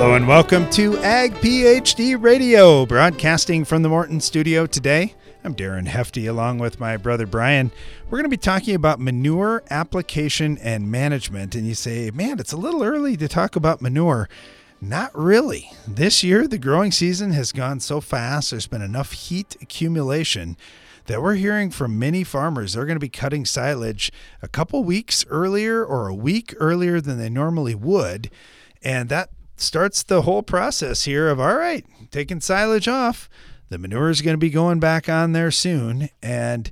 Hello and welcome to Ag PhD Radio, broadcasting from the Morton studio today. I'm Darren Hefty along with my brother Brian. We're going to be talking about manure application and management. And you say, man, it's a little early to talk about manure. Not really. This year, the growing season has gone so fast, there's been enough heat accumulation that we're hearing from many farmers they're going to be cutting silage a couple weeks earlier or a week earlier than they normally would. And that starts the whole process here of all right, taking silage off. The manure is going to be going back on there soon. And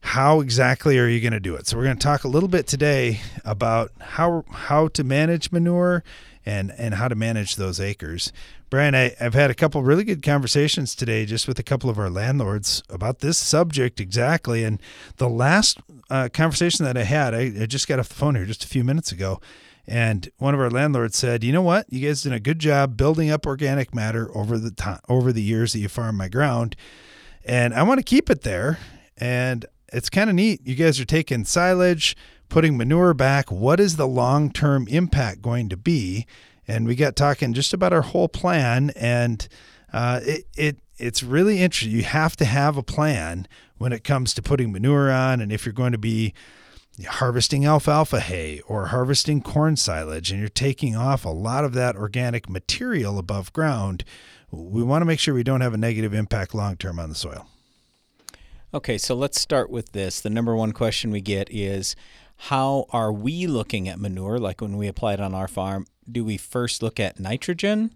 how exactly are you going to do it? So we're going to talk a little bit today about how how to manage manure and and how to manage those acres. Brian, I, have had a couple really good conversations today just with a couple of our landlords about this subject exactly. And the last uh, conversation that I had, I, I just got off the phone here just a few minutes ago. And one of our landlords said, "You know what? You guys did a good job building up organic matter over the time, over the years that you farm my ground, and I want to keep it there. And it's kind of neat. You guys are taking silage, putting manure back. What is the long-term impact going to be?" And we got talking just about our whole plan, and uh, it it it's really interesting. You have to have a plan when it comes to putting manure on, and if you're going to be harvesting alfalfa hay or harvesting corn silage and you're taking off a lot of that organic material above ground, we want to make sure we don't have a negative impact long term on the soil. Okay, so let's start with this. The number one question we get is how are we looking at manure like when we apply it on our farm? Do we first look at nitrogen?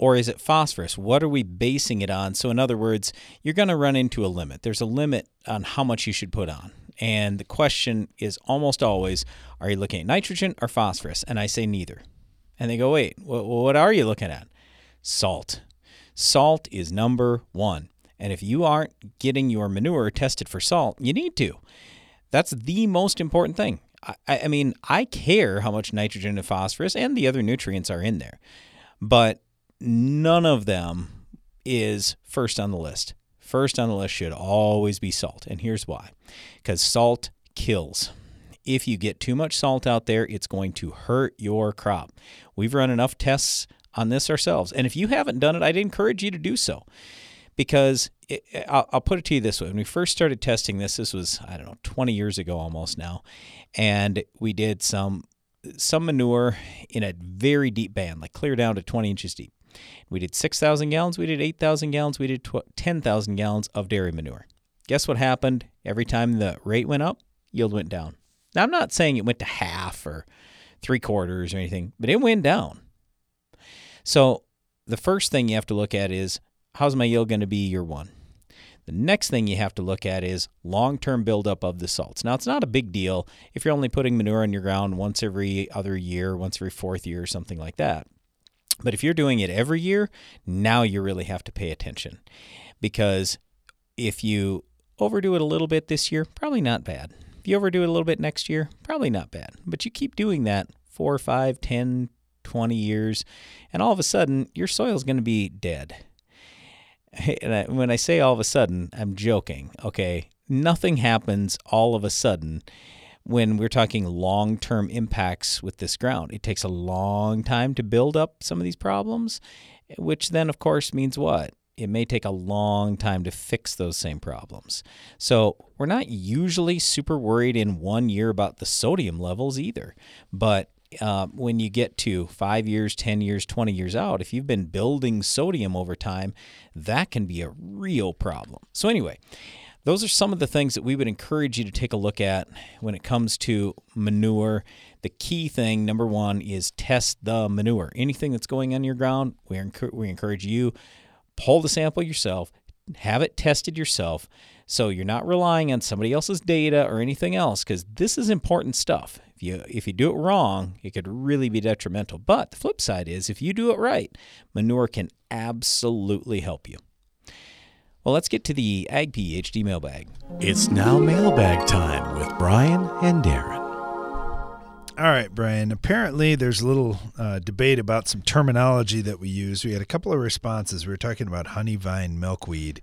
or is it phosphorus? What are we basing it on? So, in other words, you're going to run into a limit. There's a limit on how much you should put on. And the question is almost always, are you looking at nitrogen or phosphorus? And I say neither. And they go, wait, what are you looking at? Salt. Salt is number one. And if you aren't getting your manure tested for salt, you need to. That's the most important thing. I, I mean, I care how much nitrogen and phosphorus and the other nutrients are in there, but none of them is first on the list. First on the list should always be salt. And here's why because salt kills. If you get too much salt out there, it's going to hurt your crop. We've run enough tests on this ourselves. And if you haven't done it, I'd encourage you to do so because it, I'll, I'll, put it to you this way. When we first started testing this, this was, I don't know, 20 years ago almost now, and we did some some manure in a very deep band, like clear down to 20 inches deep. We did 6,000 gallons, we did 8,000 gallons, we did 10,000 gallons of dairy manure. Guess what happened? Every time the rate went up, yield went down. Now, I'm not saying it went to half or three quarters or anything, but it went down. So, the first thing you have to look at is how's my yield going to be year one? The next thing you have to look at is long term buildup of the salts. Now, it's not a big deal if you're only putting manure in your ground once every other year, once every fourth year, or something like that. But if you're doing it every year, now you really have to pay attention because if you overdo it a little bit this year, probably not bad. If you overdo it a little bit next year, probably not bad. But you keep doing that four, five, ten, twenty years, and all of a sudden your soil is going to be dead. And when I say all of a sudden, I'm joking. Okay, nothing happens all of a sudden when we're talking long term impacts with this ground. It takes a long time to build up some of these problems, which then, of course, means what? It may take a long time to fix those same problems. So, we're not usually super worried in one year about the sodium levels either. But uh, when you get to five years, 10 years, 20 years out, if you've been building sodium over time, that can be a real problem. So, anyway, those are some of the things that we would encourage you to take a look at when it comes to manure. The key thing, number one, is test the manure. Anything that's going on your ground, we, we encourage you pull the sample yourself, have it tested yourself, so you're not relying on somebody else's data or anything else, because this is important stuff. If you if you do it wrong, it could really be detrimental. But the flip side is, if you do it right, manure can absolutely help you. Well, let's get to the Ag PhD mailbag. It's now mailbag time with Brian and Darren. All right, Brian. Apparently, there's a little uh, debate about some terminology that we use. We had a couple of responses. We were talking about honeyvine milkweed.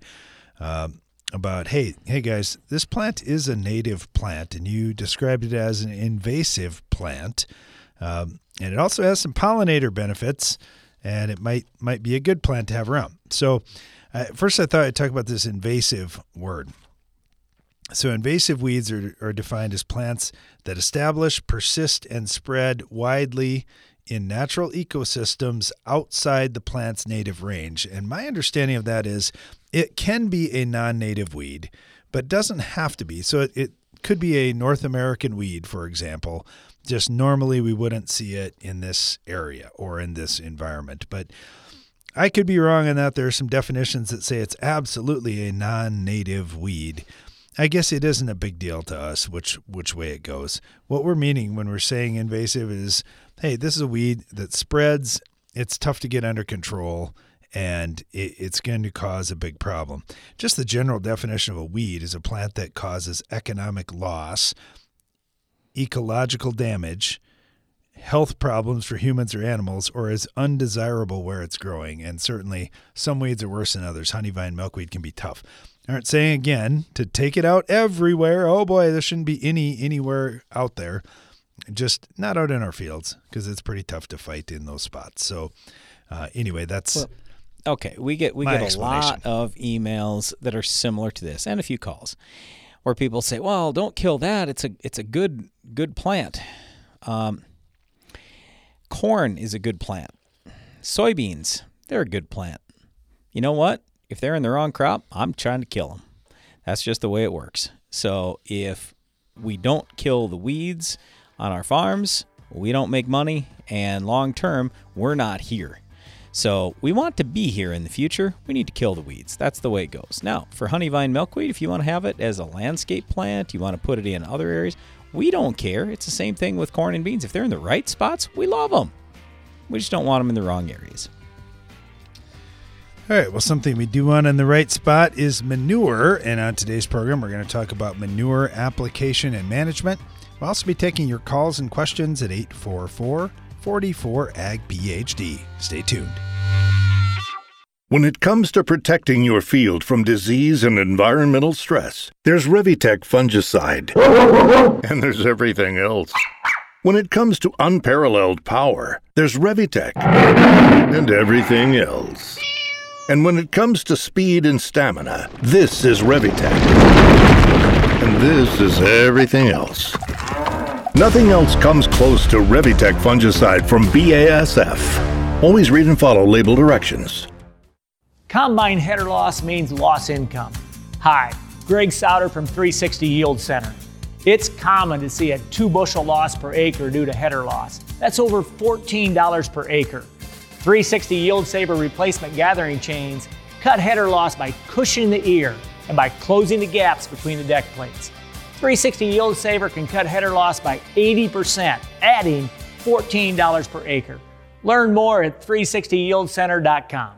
Uh, about hey, hey guys, this plant is a native plant, and you described it as an invasive plant, um, and it also has some pollinator benefits. and it might might be a good plant to have around. So, uh, first I thought I'd talk about this invasive word. So, invasive weeds are, are defined as plants that establish, persist, and spread widely in natural ecosystems outside the plant's native range. And my understanding of that is it can be a non native weed, but doesn't have to be. So, it, it could be a North American weed, for example. Just normally we wouldn't see it in this area or in this environment. But I could be wrong on that. There are some definitions that say it's absolutely a non native weed. I guess it isn't a big deal to us which which way it goes. What we're meaning when we're saying invasive is, hey, this is a weed that spreads. It's tough to get under control, and it, it's going to cause a big problem. Just the general definition of a weed is a plant that causes economic loss, ecological damage, health problems for humans or animals, or is undesirable where it's growing. And certainly, some weeds are worse than others. Honeyvine milkweed can be tough aren't saying again to take it out everywhere. Oh boy, there shouldn't be any anywhere out there. Just not out in our fields because it's pretty tough to fight in those spots. So uh, anyway, that's well, okay. We get we get a lot of emails that are similar to this, and a few calls where people say, "Well, don't kill that. It's a it's a good good plant." Um, corn is a good plant. Soybeans, they're a good plant. You know what? if they're in the wrong crop, I'm trying to kill them. That's just the way it works. So if we don't kill the weeds on our farms, we don't make money, and long term, we're not here. So we want to be here in the future. We need to kill the weeds. That's the way it goes. Now, for honeyvine milkweed, if you want to have it as a landscape plant, you want to put it in other areas, we don't care. It's the same thing with corn and beans. If they're in the right spots, we love them. We just don't want them in the wrong areas. All right. Well, something we do want in the right spot is manure. And on today's program, we're going to talk about manure application and management. We'll also be taking your calls and questions at 844 44 AG PhD. Stay tuned. When it comes to protecting your field from disease and environmental stress, there's Revytek fungicide. and there's everything else. When it comes to unparalleled power, there's Revytek. And everything else. And when it comes to speed and stamina, this is Revytek. And this is everything else. Nothing else comes close to Revytek fungicide from BASF. Always read and follow label directions. Combine header loss means loss income. Hi, Greg Sauder from 360 Yield Center. It's common to see a two bushel loss per acre due to header loss. That's over $14 per acre. 360 Yield Saver replacement gathering chains cut header loss by cushioning the ear and by closing the gaps between the deck plates. 360 Yield Saver can cut header loss by 80%, adding $14 per acre. Learn more at 360yieldcenter.com.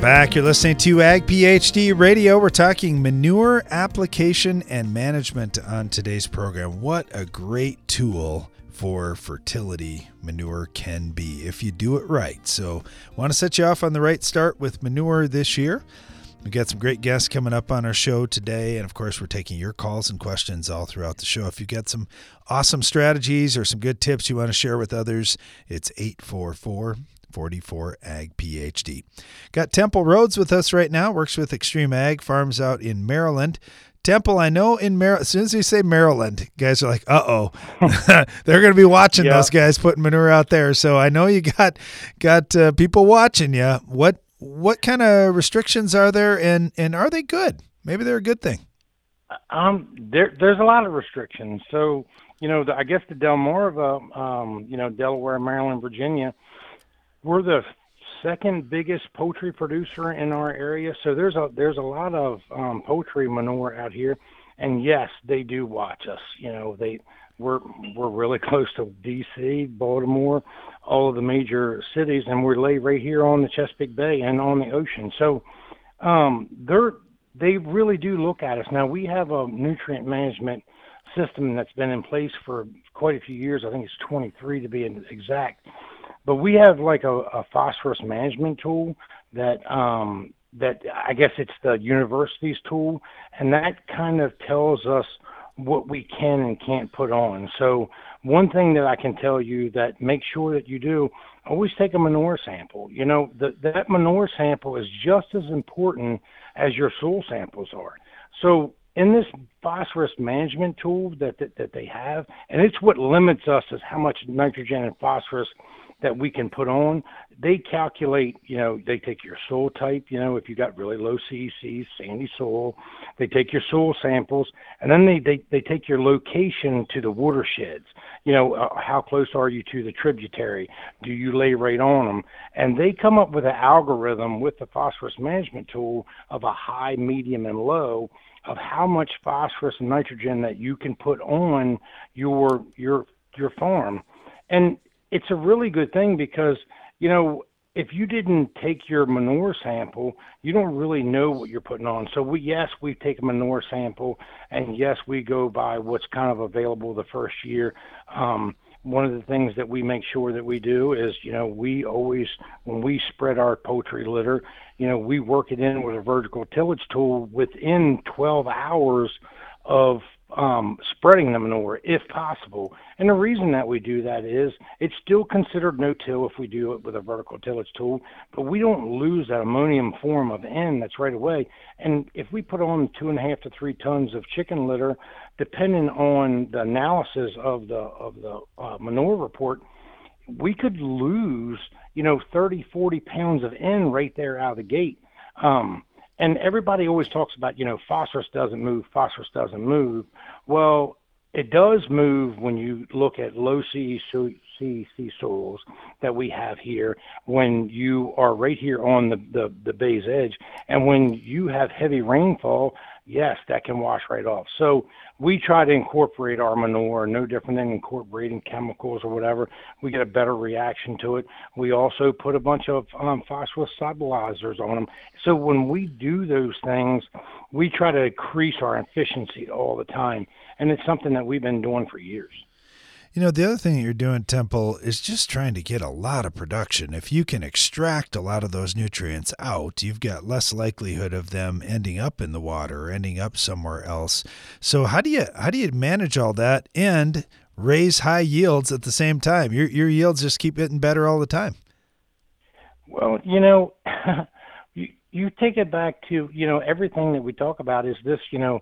back. You're listening to Ag PhD Radio. We're talking manure application and management on today's program. What a great tool for fertility manure can be if you do it right. So, want to set you off on the right start with manure this year. We've got some great guests coming up on our show today. And of course, we're taking your calls and questions all throughout the show. If you've got some awesome strategies or some good tips you want to share with others, it's 844 44 Ag PhD. Got Temple Rhodes with us right now, works with XtremeAg, farms out in Maryland. Temple, I know in Maryland, as soon as you say Maryland, guys are like, uh oh, they're going to be watching Yeah. those guys putting manure out there. So I know you got got uh, people watching you. What what kind of restrictions are there, and and are they good? Maybe they're a good thing. Um, there, there's a lot of restrictions. So, you know, the, I guess the Delmarva, um, you know, Delaware, Maryland, Virginia, we're the second biggest poultry producer in our area. So there's a there's a lot of um, poultry manure out here, and yes, they do watch us. You know, they we're we're really close to D.C., Baltimore, all of the major cities, and we're laid right here on the Chesapeake Bay and on the ocean. So um, they're they really do look at us. Now we have a nutrient management system that's been in place for quite a few years. I think it's 23 to be exact. But we have like a, a phosphorus management tool that um, that I guess it's the university's tool, and that kind of tells us what we can and can't put on. So one thing that I can tell you that make sure that you do always take a manure sample. You know, the, that manure sample is just as important as your soil samples are. So in this phosphorus management tool that, that that they have, and it's what limits us is how much nitrogen and phosphorus that we can put on. They calculate, you know, they take your soil type, you know, if you got really low CEC, sandy soil, they take your soil samples, and then they, they, they take your location to the watersheds. You know, uh, how close are you to the tributary? Do you lay right on them? And they come up with an algorithm with the phosphorus management tool of a high, medium, and low of how much phosphorus and nitrogen that you can put on your your your farm. And it's a really good thing because you know if you didn't take your manure sample, you don't really know what you're putting on. So we yes, we take a manure sample, and yes, we go by what's kind of available the first year. Um, one of the things that we make sure that we do is, you know, we always when we spread our poultry litter, you know, we work it in with a vertical tillage tool within 12 hours of um, spreading the manure if possible. And the reason that we do that is it's still considered no-till if we do it with a vertical tillage tool, but we don't lose that ammonium form of N that's right away. And if we put on two and a half to three tons of chicken litter, depending on the analysis of the of the uh, manure report, we could lose, you know, 30, 40 pounds of N right there out of the gate. Um, and everybody always talks about, you know, phosphorus doesn't move, phosphorus doesn't move. Well, it does move when you look at low CEC soils that we have here when you are right here on the, the, the bay's edge. And when you have heavy rainfall, yes, that can wash right off. So we try to incorporate our manure, no different than incorporating chemicals or whatever. We get a better reaction to it. We also put a bunch of um, phosphorus stabilizers on them. So when we do those things, we try to increase our efficiency all the time. And it's something that we've been doing for years. You know, the other thing that you're doing, Temple, is just trying to get a lot of production. If you can extract a lot of those nutrients out, you've got less likelihood of them ending up in the water or ending up somewhere else. So how do you how do you manage all that and raise high yields at the same time? Your your yields just keep getting better all the time. Well, you know, you take it back to you know everything that we talk about is this you know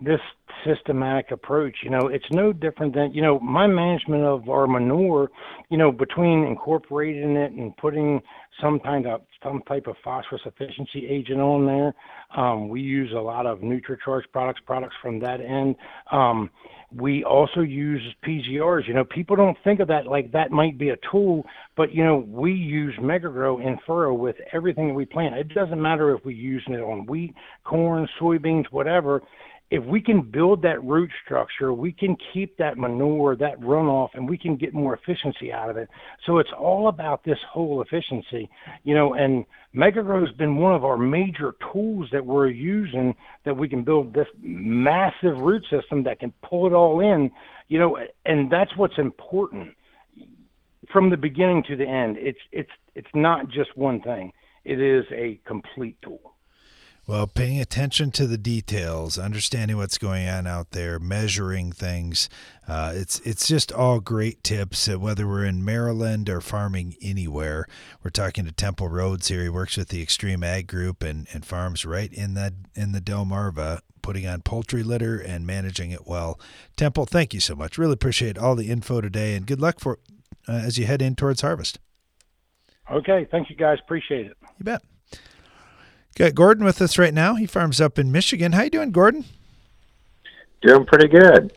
this systematic approach. You know, it's no different than you know my management of our manure. You know, between incorporating it and putting some kind of some type of phosphorus efficiency agent on there. Um, we use a lot of NutriCharge products, products from that end. Um, we also use PGRs. You know, people don't think of that like that might be a tool, but you know, we use MegaGrow in furrow with everything that we plant. It doesn't matter if we're using it on wheat, corn, soybeans, whatever. If we can build that root structure, we can keep that manure, that runoff, and we can get more efficiency out of it. So it's all about this whole efficiency, you know. And MegaGrow has been one of our major tools that we're using that we can build this massive root system that can pull it all in, you know. And that's what's important from the beginning to the end. It's it's it's not just one thing. It is a complete tool. Well, paying attention to the details, understanding what's going on out there, measuring things, uh, it's it's just all great tips. Uh, whether we're in Maryland or farming anywhere, we're talking to Temple Rhodes here. He works with the XtremeAg Group and, and farms right in that in the Delmarva, putting on poultry litter and managing it well. Temple, thank you so much. Really appreciate all the info today, and good luck for uh, as you head in towards harvest. Okay, thank you guys. Appreciate it. You bet. Got Gordon with us right now. He farms up in Michigan. How you doing, Gordon? Doing pretty good.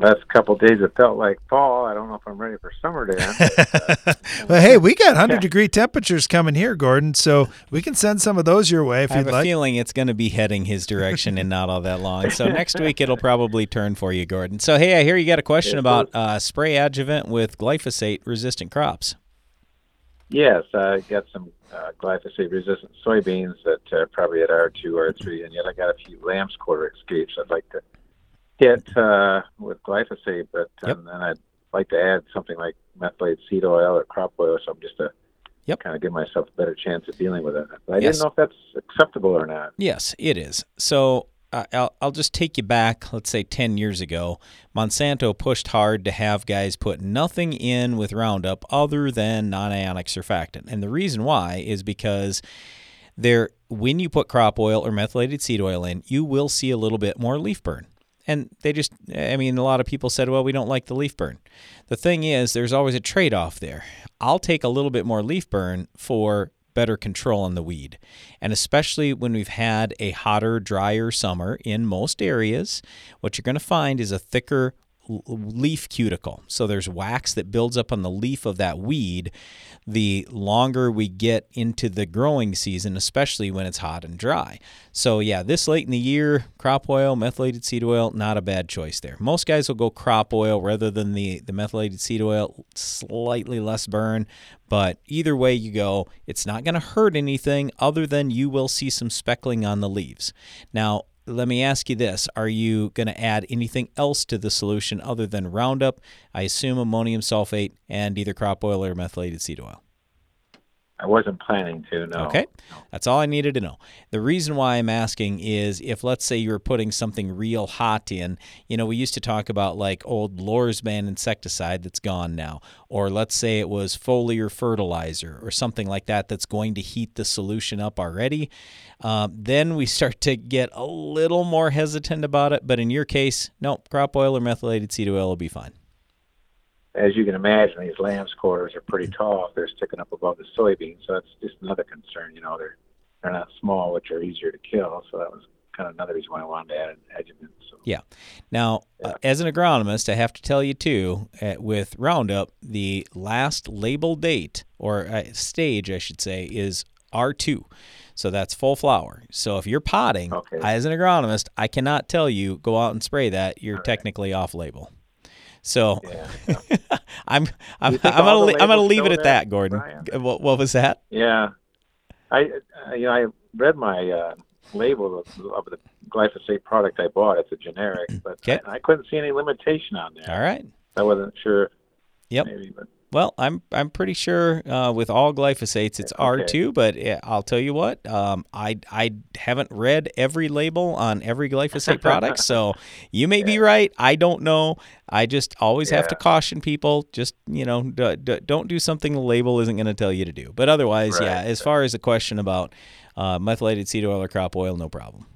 Last couple of days it felt like fall. I don't know if I'm ready for summer to well, hey, we got 100 degree temperatures coming here, Gordon, so we can send some of those your way if I you'd like. I have a feeling it's going to be heading his direction in not all that long. So next week it'll probably turn for you, Gordon. So hey, I hear you got a question about uh, spray adjuvant with glyphosate resistant crops. Yes, I got some uh, glyphosate resistant soybeans that uh, probably at R2, R3, and yet I got a few lamb's quarter escapes I'd like to hit uh, with glyphosate, but Yep. um, then I'd like to add something like methylated seed oil or crop oil or something just to Yep. kind of give myself a better chance of dealing with it. But I Yes. didn't know if that's acceptable or not. Yes, it is. So I'll, I'll just take you back, let's say 10 years ago. Monsanto pushed hard to have guys put nothing in with Roundup other than non ionic surfactant. And the reason why is because there, when you put crop oil or methylated seed oil in, you will see a little bit more leaf burn. And they just, I mean, a lot of people said, well, we don't like the leaf burn. The thing is, there's always a trade off there. I'll take a little bit more leaf burn for better control on the weed. And especially when we've had a hotter, drier summer in most areas, what you're going to find is a thicker leaf cuticle. So there's wax that builds up on the leaf of that weed the longer we get into the growing season, especially when it's hot and dry. So, yeah, this late in the year, crop oil, methylated seed oil, not a bad choice there. Most guys will go crop oil rather than the, the methylated seed oil, slightly less burn. But either way you go, it's not going to hurt anything other than you will see some speckling on the leaves. Now, let me ask you this Are you going to add anything else to the solution other than Roundup? I assume ammonium sulfate and either crop oil or methylated seed oil. I wasn't planning to, no. Okay. That's all I needed to know. The reason why I'm asking is if, let's say, you were putting something real hot in, you know, we used to talk about like old Lorsban insecticide that's gone now, or let's say it was foliar fertilizer or something like that that's going to heat the solution up already. Um, then we start to get a little more hesitant about it. But in your case, no, crop oil or methylated seed oil will be fine. As you can imagine, these lamb's quarters are pretty tall if they're sticking up above the soybeans. So that's just another concern. You know, they're they're not small, which are easier to kill. So that was kind of another reason why I wanted to add an adjuvant. So Yeah. Now, uh, as an agronomist, I have to tell you too, uh, with Roundup, the last label date or uh, stage, I should say, is R2. So that's full flower. So if you're potting, Okay. I, as an agronomist, I cannot tell you go out and spray that. You're technically off label. So yeah, I'm I'm, I'm gonna I'm gonna leave it at that, Gordon. What, what was that? yeah. I uh, you know I read my uh, label of, of the glyphosate product I bought. It's a generic, but Okay. I, I couldn't see any limitation on there. All right. I wasn't sure. Yep. Maybe, but Well, I'm I'm pretty sure uh, with all glyphosates it's Okay. R2, but I'll tell you what, um, I I haven't read every label on every glyphosate product, so you may be right. I don't know. I just always have to caution people. Just you know, d- d- don't do something the label isn't going to tell you to do. But otherwise, yeah. As far as the question about uh, methylated seed oil or crop oil, no problem.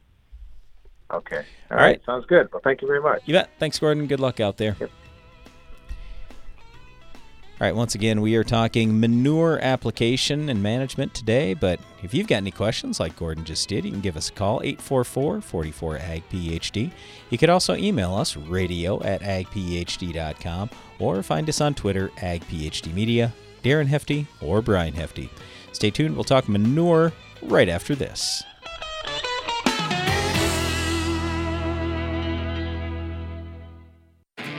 okay. All All right. right. Sounds good. Well, thank you very much. You bet. Thanks, Gordon. Good luck out there. Yep. All right, once again, we are talking manure application and management today. But if you've got any questions, like Gordon just did, you can give us a call, 844 44 AG PhD. You could also email us, radio at agphd.com, or find us on Twitter, agphd media, Darren Hefty, or Brian Hefty. Stay tuned. We'll talk manure right after this.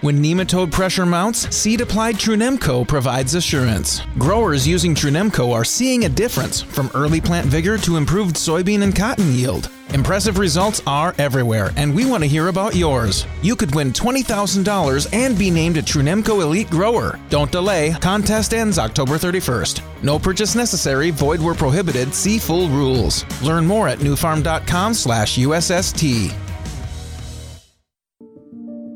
When nematode pressure mounts, seed applied Trunemco provides assurance. Growers using Trunemco are seeing a difference from early plant vigor to improved soybean and cotton yield. Impressive results are everywhere, and we want to hear about yours. You could win $20,000 and be named a Trunemco Elite Grower. Don't delay, contest ends October 31st. No purchase necessary, void where prohibited, see full rules. Learn more at nufarm.com slash USST.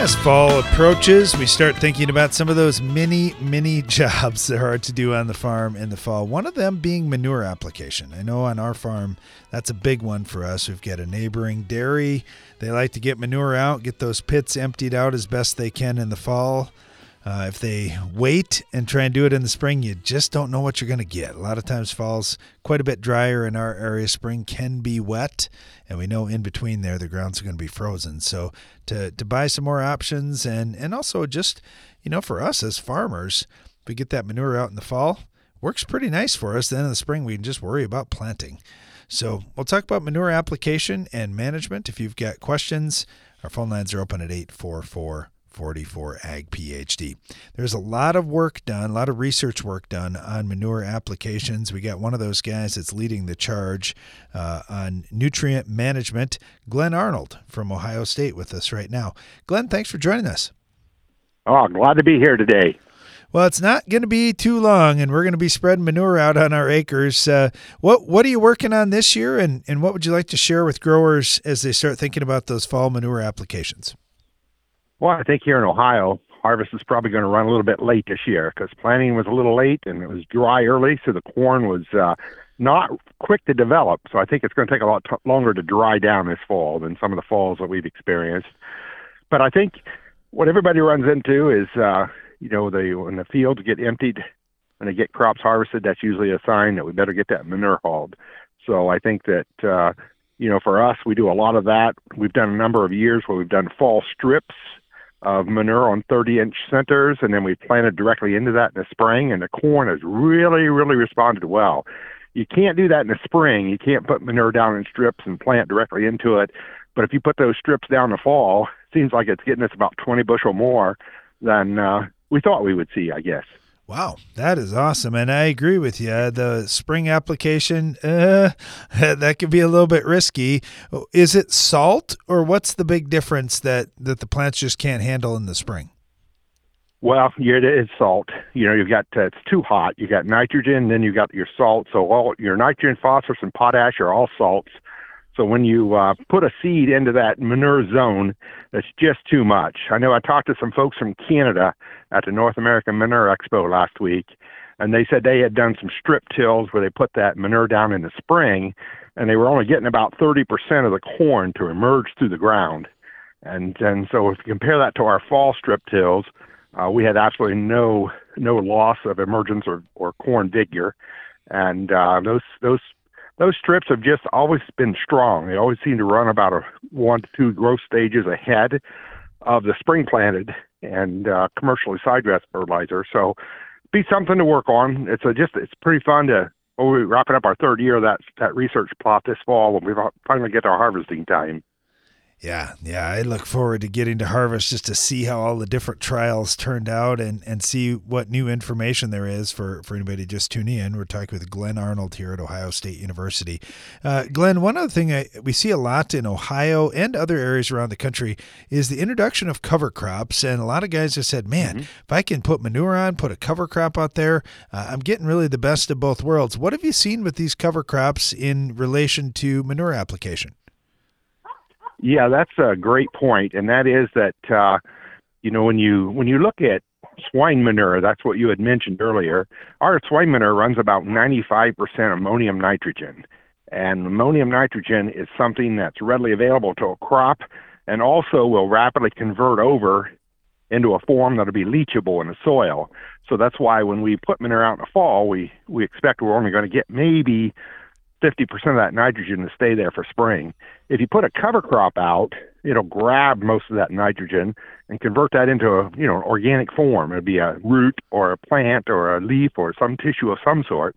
As fall approaches, we start thinking about some of those many, many jobs that are to do on the farm in the fall. One of them being manure application. I know on our farm, that's a big one for us. We've got a neighboring dairy. They like to get manure out, get those pits emptied out as best they can in the fall. Uh, if they wait and try and do it in the spring, you just don't know what you're going to get. A lot of times, fall's quite a bit drier in our area. Spring can be wet, and we know in between there the ground's are going to be frozen. So to to buy some more options, and and also just you know for us as farmers, if we get that manure out in the fall, works pretty nice for us. Then in the spring, we can just worry about planting. So we'll talk about manure application and management. If you've got questions, our phone lines are open at 844 44 Ag PhD. There's a lot of work done, a lot of research work done on manure applications. We got one of those guys that's leading the charge uh, on nutrient management, Glen Arnold from Ohio State, with us right now. Glen, thanks for joining us. Oh, glad to be here today. Well, it's not going to be too long, and we're going to be spreading manure out on our acres. Uh, what What are you working on this year, and, and what would you like to share with growers as they start thinking about those fall manure applications? Well, I think here in Ohio, harvest is probably going to run a little bit late this year because planting was a little late and it was dry early, so the corn was uh, not quick to develop. So I think it's going to take a lot t- longer to dry down this fall than some of the falls that we've experienced. But I think what everybody runs into is, uh, you know, the when the fields get emptied, when they get crops harvested, that's usually a sign that we better get that manure hauled. So I think that. Uh, you know, for us, we do a lot of that. We've done a number of years where we've done fall strips of manure on 30 inch centers, and then we planted directly into that in the spring, and the corn has really, really responded well. You can't do that in the spring. You can't put manure down in strips and plant directly into it. But if you put those strips down in the fall, it seems like it's getting us about 20 bushel more than uh, we thought we would see, I guess. Wow, that is awesome, and I agree with you. The spring application, uh, that could be a little bit risky. Is it salt, or what's the big difference that that the plants just can't handle in the spring? Well, yeah, it is salt. You know, you've got uh, it's too hot. You got nitrogen, then you got your salt. So all your nitrogen, phosphorus, and potash are all salts. So when you uh, put a seed into that manure zone, that's just too much. I know I talked to some folks from Canada at the North American Manure Expo last week, and they said they had done some strip tills where they put that manure down in the spring, and they were only getting about 30% of the corn to emerge through the ground. And and so if you compare that to our fall strip tills, uh, we had absolutely no no loss of emergence or, or corn vigor, and uh, those those those strips have just always been strong. They always seem to run about a one to two growth stages ahead of the spring planted and uh, commercially sidedress fertilizer. So, be something to work on. It's a just it's pretty fun to. Oh, we're wrapping up our third year of that that research plot this fall when we finally get to our harvesting time. Yeah, yeah. I look forward to getting to harvest just to see how all the different trials turned out and, and see what new information there is for, for anybody just tuning in. We're talking with Glen Arnold here at Ohio State University. Uh, Glen, one other thing I, we see a lot in Ohio and other areas around the country is the introduction of cover crops. And a lot of guys have said, man, mm-hmm. if I can put manure on, put a cover crop out there, uh, I'm getting really the best of both worlds. What have you seen with these cover crops in relation to manure application? Yeah, that's a great point, and that is that uh, you know when you when you look at swine manure, that's what you had mentioned earlier. Our swine manure runs about 95% ammonium nitrogen, and ammonium nitrogen is something that's readily available to a crop, and also will rapidly convert over into a form that'll be leachable in the soil. So that's why when we put manure out in the fall, we we expect we're only going to get maybe 50% of that nitrogen to stay there for spring. If you put a cover crop out, it'll grab most of that nitrogen and convert that into a, you know, organic form. It'll be a root or a plant or a leaf or some tissue of some sort.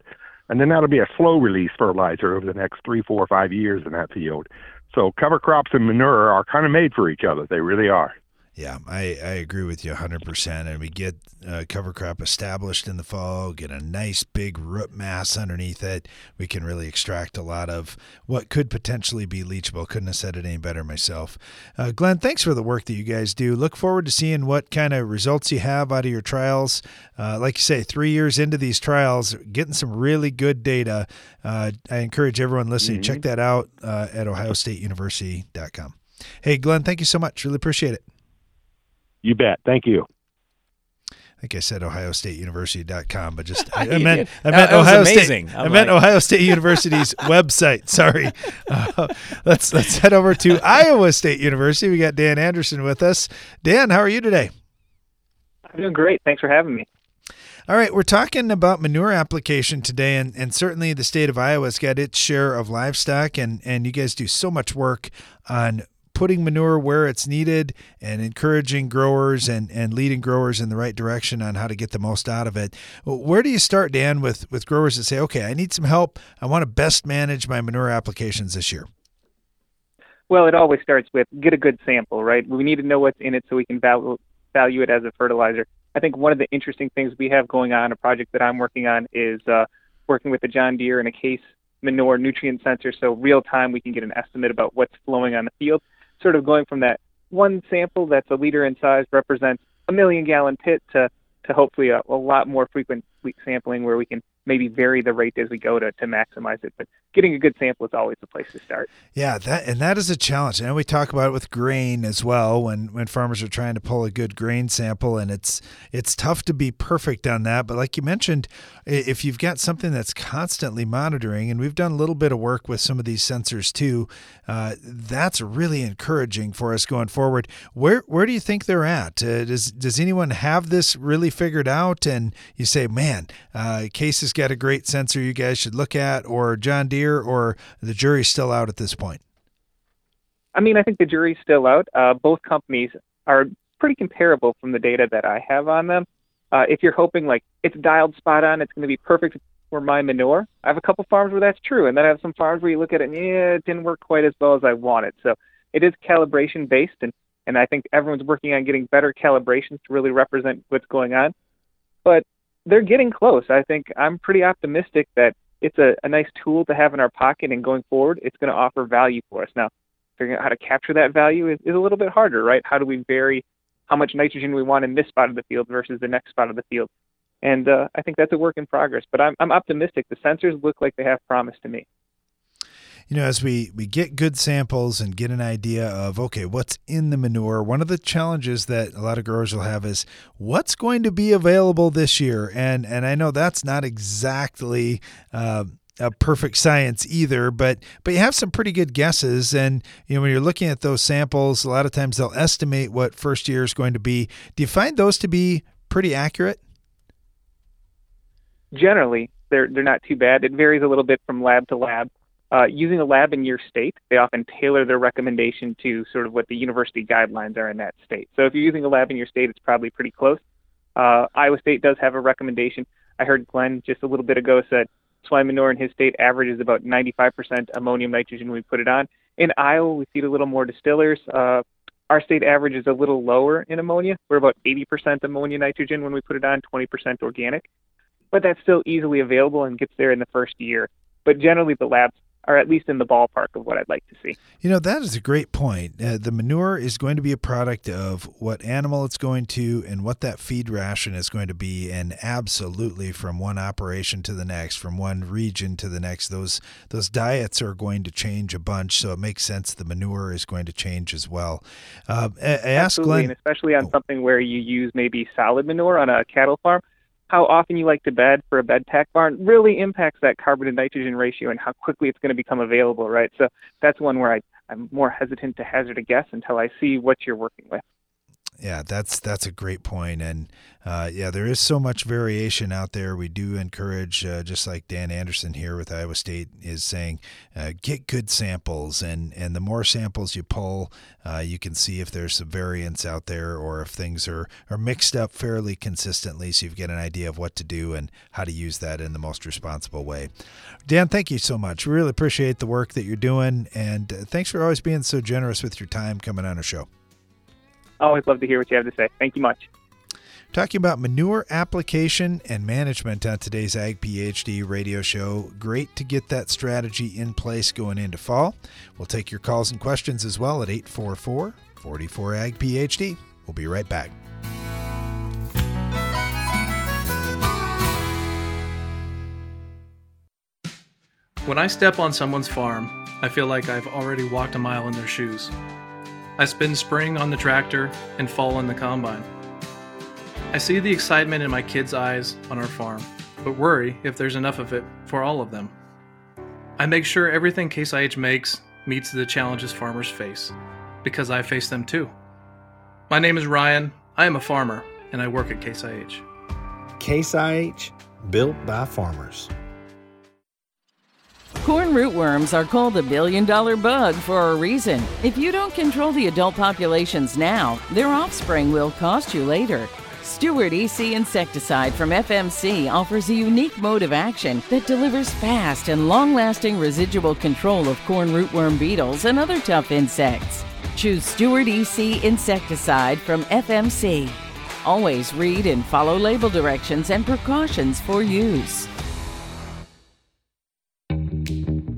And then that'll be a slow release fertilizer over the next three, four, five years in that field. So cover crops and manure are kind of made for each other. They really are. Yeah, I, I agree with you 100%. And we get uh, cover crop established in the fall, get a nice big root mass underneath it. We can really extract a lot of what could potentially be leachable. Couldn't have said it any better myself. Uh, Glen, thanks for the work that you guys do. Look forward to seeing what kind of results you have out of your trials. Uh, like you say, three years into these trials, getting some really good data. Uh, I encourage everyone listening, mm-hmm. check that out uh, at ohiostateuniversity.com. Hey, Glen, thank you so much. Really appreciate it. You bet. Thank you. I think I said ohiostateuniversity.com, but just I, I meant I meant Ohio State. I meant Ohio State University's website. Sorry. Uh, let's let's head over to Iowa State University. We got Dan Andersen with us. Dan, how are you today? I'm doing great. Thanks for having me. All right, we're talking about manure application today, and, and certainly the state of Iowa's got its share of livestock, and, and you guys do so much work on putting manure where it's needed and encouraging growers and, and leading growers in the right direction on how to get the most out of it. Where do you start, Dan, with, with growers that say, okay, I need some help. I want to best manage my manure applications this year? Well, it always starts with get a good sample, right? We need to know what's in it so we can value, value it as a fertilizer. I think one of the interesting things we have going on, a project that I'm working on, is uh, working with the John Deere and a Case manure nutrient sensor. So real time, we can get an estimate about what's flowing on the field sort of going from that one sample that's a liter in size represents a million gallon pit to to hopefully a, a lot more frequent sampling where we can maybe vary the rate as we go to, to maximize it. But getting a good sample is always the place to start. Yeah, that and that is a challenge. And we talk about it with grain as well when when farmers are trying to pull a good grain sample and it's it's tough to be perfect on that. But like you mentioned, if you've got something that's constantly monitoring, and we've done a little bit of work with some of these sensors too, uh, that's really encouraging for us going forward. Where where do you think they're at? Uh, does does anyone have this really figured out? And you say, man, uh, Case's got a great sensor you guys should look at, or John Deere, or the jury's still out at this point? I mean, I think the jury's still out. Uh, both companies are pretty comparable from the data that I have on them. Uh, if you're hoping like it's dialed spot on, it's going to be perfect for my manure. I have a couple farms where that's true, and then I have some farms where you look at it and yeah, it didn't work quite as well as I wanted. So it is calibration based, and and I think everyone's working on getting better calibrations to really represent what's going on. But they're getting close. I think I'm pretty optimistic that it's a, a nice tool to have in our pocket, and going forward, it's going to offer value for us. Now, figuring out how to capture that value is, is a little bit harder, right? How do we vary how much nitrogen we want in this spot of the field versus the next spot of the field. And uh, I think that's a work in progress, but I'm, I'm optimistic. The sensors look like they have promise to me you know, as we, we get good samples and get an idea of, okay, what's in the manure, one of the challenges that a lot of growers will have is what's going to be available this year. And, and I know that's not exactly, uh, a perfect science either, but but you have some pretty good guesses. And you know when you're looking at those samples, a lot of times they'll estimate what first year is going to be. Do you find those to be pretty accurate? Generally, they're they're not too bad. It varies a little bit from lab to lab. Uh, using a lab in your state, they often tailor their recommendation to sort of what the university guidelines are in that state. So if you're using a lab in your state, it's probably pretty close. Uh, Iowa State does have a recommendation. I heard Glen just a little bit ago said swine manure in his state averages about 95% ammonium nitrogen when we put it on. In Iowa, we feed a little more distillers. Uh, our state average is a little lower in ammonia. We're about 80% ammonia nitrogen when we put it on, 20% organic. But that's still easily available and gets there in the first year. But generally, the labs are at least in the ballpark of what I'd like to see. You know, that is a great point. Uh, the manure is going to be a product of what animal it's going to and what that feed ration is going to be. And absolutely from one operation to the next, from one region to the next, those those diets are going to change a bunch. So it makes sense the manure is going to change as well. Uh, I, I asked Absolutely, Glen, and especially on something where you use maybe solid manure on a cattle farm how often you like to bed for a bedpack barn really impacts that carbon to nitrogen ratio and how quickly it's going to become available, right? So that's one where I, I'm more hesitant to hazard a guess until I see what you're working with yeah, that's that's a great point, and uh, yeah, there is so much variation out there. We do encourage, uh, just like Dan Andersen here with Iowa State is saying, uh, get good samples, and and the more samples you pull, uh, you can see if there's some variance out there, or if things are are mixed up fairly consistently, so you get an idea of what to do and how to use that in the most responsible way. Dan, thank you so much. We really appreciate the work that you're doing, and uh, thanks for always being so generous with your time coming on our show. Always love to hear what you have to say. Thank you much. Talking about manure application and management on today's Ag PhD radio show. Great to get that strategy in place going into fall. We'll take your calls and questions as well at 844 44 Ag PhD. We'll be right back. When I step on someone's farm, I feel like I've already walked a mile in their shoes. I spend spring on the tractor and fall on the combine. I see the excitement in my kids' eyes on our farm, but worry if there's enough of it for all of them. I make sure everything Case IH makes meets the challenges farmers face, because I face them too. My name is Ryan, I am a farmer, and I work at Case IH. Case IH, built by farmers. Corn rootworms are called the billion dollar bug for a reason. If you don't control the adult populations now, their offspring will cost you later. Steward EC insecticide from FMC offers a unique mode of action that delivers fast and long lasting residual control of corn rootworm beetles and other tough insects. Choose Steward EC insecticide from FMC. Always read and follow label directions and precautions for use.